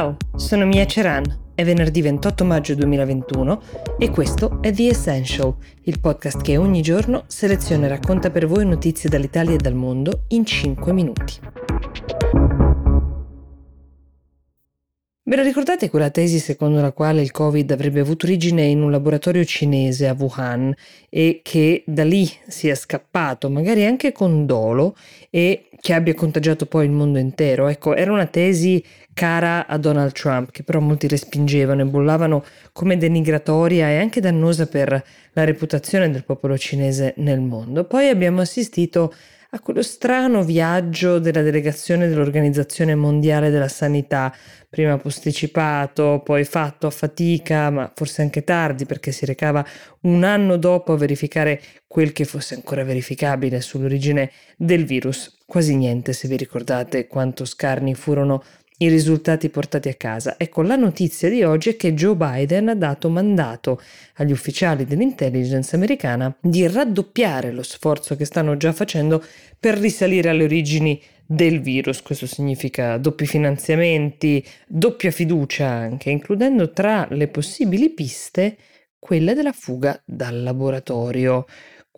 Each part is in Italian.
Ciao, sono Mia Ceran. È venerdì 28 maggio 2021 e questo è The Essential, il podcast che ogni giorno seleziona e racconta per voi notizie dall'Italia e dal mondo in 5 minuti. Ve la ricordate quella tesi secondo la quale il Covid avrebbe avuto origine in un laboratorio cinese a Wuhan e che da lì sia scappato, magari anche con dolo, e che abbia contagiato poi il mondo intero? Ecco, era una tesi cara a Donald Trump, che però molti respingevano e bollavano come denigratoria e anche dannosa per la reputazione del popolo cinese nel mondo. Poi abbiamo assistito a quello strano viaggio della delegazione dell'Organizzazione Mondiale della Sanità, prima posticipato, poi fatto a fatica, ma forse anche tardi perché si recava un anno dopo a verificare quel che fosse ancora verificabile sull'origine del virus. Quasi niente se vi ricordate quanto scarni furono i risultati portati a casa. Ecco, la notizia di oggi è che Joe Biden ha dato mandato agli ufficiali dell'intelligence americana di raddoppiare lo sforzo che stanno già facendo per risalire alle origini del virus. Questo significa doppi finanziamenti, doppia fiducia anche, includendo tra le possibili piste quella della fuga dal laboratorio.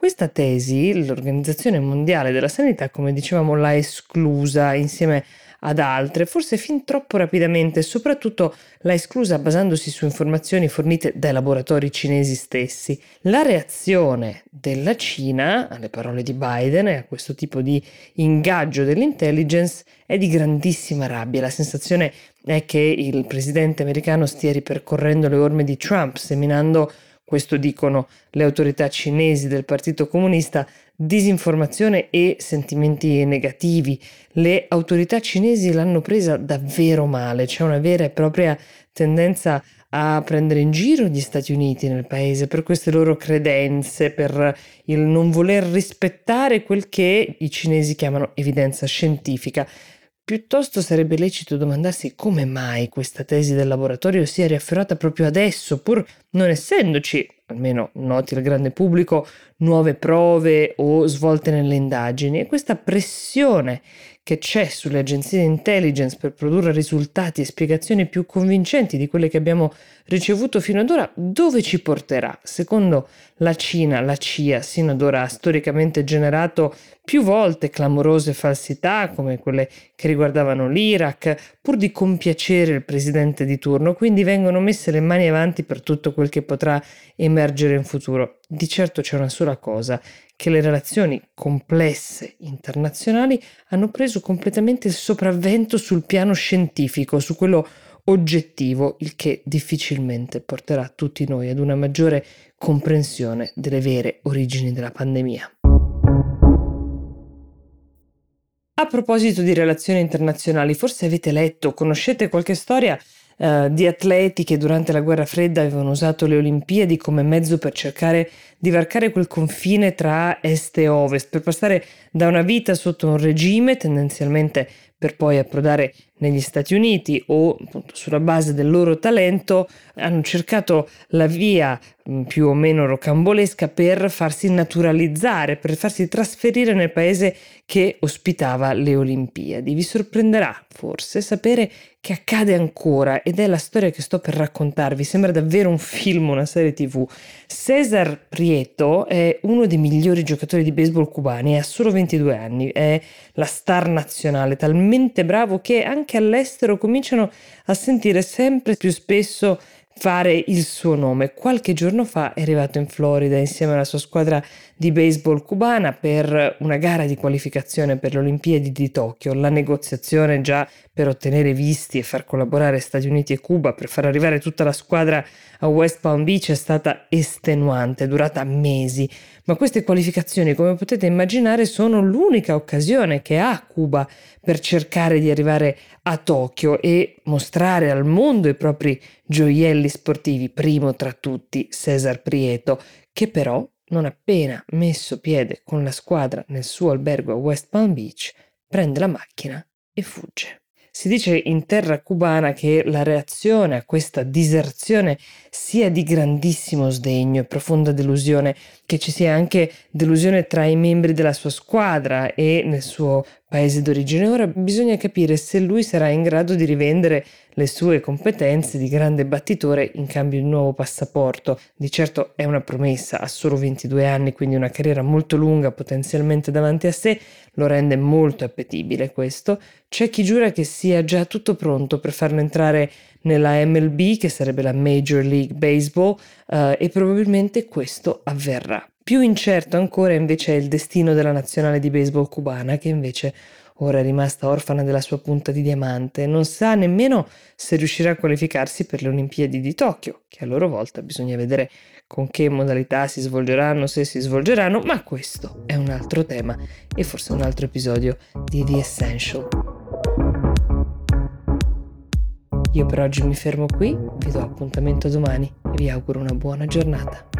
Questa tesi l'Organizzazione Mondiale della Sanità, come dicevamo, l'ha esclusa insieme ad altre, forse fin troppo rapidamente soprattutto l'ha esclusa basandosi su informazioni fornite dai laboratori cinesi stessi. La reazione della Cina alle parole di Biden e a questo tipo di ingaggio dell'intelligence è di grandissima rabbia. La sensazione è che il presidente americano stia ripercorrendo le orme di Trump, seminando questo dicono le autorità cinesi del Partito Comunista, disinformazione e sentimenti negativi. Le autorità cinesi l'hanno presa davvero male, c'è una vera e propria tendenza a prendere in giro gli Stati Uniti nel paese per queste loro credenze, per il non voler rispettare quel che i cinesi chiamano evidenza scientifica. Piuttosto sarebbe lecito domandarsi come mai questa tesi del laboratorio sia riafferrata proprio adesso, pur non essendoci, almeno noti al grande pubblico, nuove prove o svolte nelle indagini. E questa pressione che c'è sulle agenzie di intelligence per produrre risultati e spiegazioni più convincenti di quelle che abbiamo ricevuto fino ad ora, dove ci porterà? Secondo la Cina, la CIA sino ad ora ha storicamente generato più volte clamorose falsità come quelle che riguardavano l'Iraq, pur di compiacere il presidente di turno, quindi vengono messe le mani avanti per tutto quel che potrà emergere in futuro. Di certo c'è una sola cosa, che le relazioni complesse internazionali hanno preso completamente il sopravvento sul piano scientifico, su quello oggettivo, il che difficilmente porterà tutti noi ad una maggiore comprensione delle vere origini della pandemia. A proposito di relazioni internazionali, forse avete letto, conoscete qualche storia eh, di atleti che durante la guerra fredda avevano usato le Olimpiadi come mezzo per cercare di varcare quel confine tra est e ovest, per passare da una vita sotto un regime tendenzialmente per poi approdare negli Stati Uniti o appunto sulla base del loro talento hanno cercato la via mm, più o meno rocambolesca per farsi naturalizzare, per farsi trasferire nel paese che ospitava le Olimpiadi. Vi sorprenderà forse sapere che accade ancora ed è la storia che sto per raccontarvi. Sembra davvero un film, una serie tv. Cesar Prieto è uno dei migliori giocatori di baseball cubani, ha solo 22 anni, è la star nazionale, talmente bravo che anche all'estero cominciano a sentire sempre più spesso fare il suo nome. Qualche giorno fa è arrivato in Florida insieme alla sua squadra di baseball cubana per una gara di qualificazione per le Olimpiadi di Tokyo. La negoziazione già per ottenere visti e far collaborare Stati Uniti e Cuba per far arrivare tutta la squadra a West Palm Beach è stata estenuante, è durata mesi, ma queste qualificazioni, come potete immaginare, sono l'unica occasione che ha Cuba per cercare di arrivare a Tokyo e mostrare al mondo i propri gioielli sportivi, primo tra tutti Cesar Prieto, che però non appena messo piede con la squadra nel suo albergo a West Palm Beach, prende la macchina e fugge. Si dice in terra cubana che la reazione a questa diserzione sia di grandissimo sdegno e profonda delusione, che ci sia anche delusione tra i membri della sua squadra e nel suo paese d'origine. Ora bisogna capire se lui sarà in grado di rivendere le sue competenze di grande battitore in cambio di un nuovo passaporto. Di certo è una promessa, ha solo 22 anni, quindi una carriera molto lunga potenzialmente davanti a sé, lo rende molto appetibile questo. C'è chi giura che sia già tutto pronto per farlo entrare nella MLB, che sarebbe la Major League Baseball, uh, e probabilmente questo avverrà. Più incerto ancora invece è il destino della nazionale di baseball cubana, che invece ora è rimasta orfana della sua punta di diamante, non sa nemmeno se riuscirà a qualificarsi per le Olimpiadi di Tokyo, che a loro volta bisogna vedere con che modalità si svolgeranno, se si svolgeranno, ma questo è un altro tema e forse un altro episodio di The Essential. Io per oggi mi fermo qui, vi do appuntamento domani e vi auguro una buona giornata.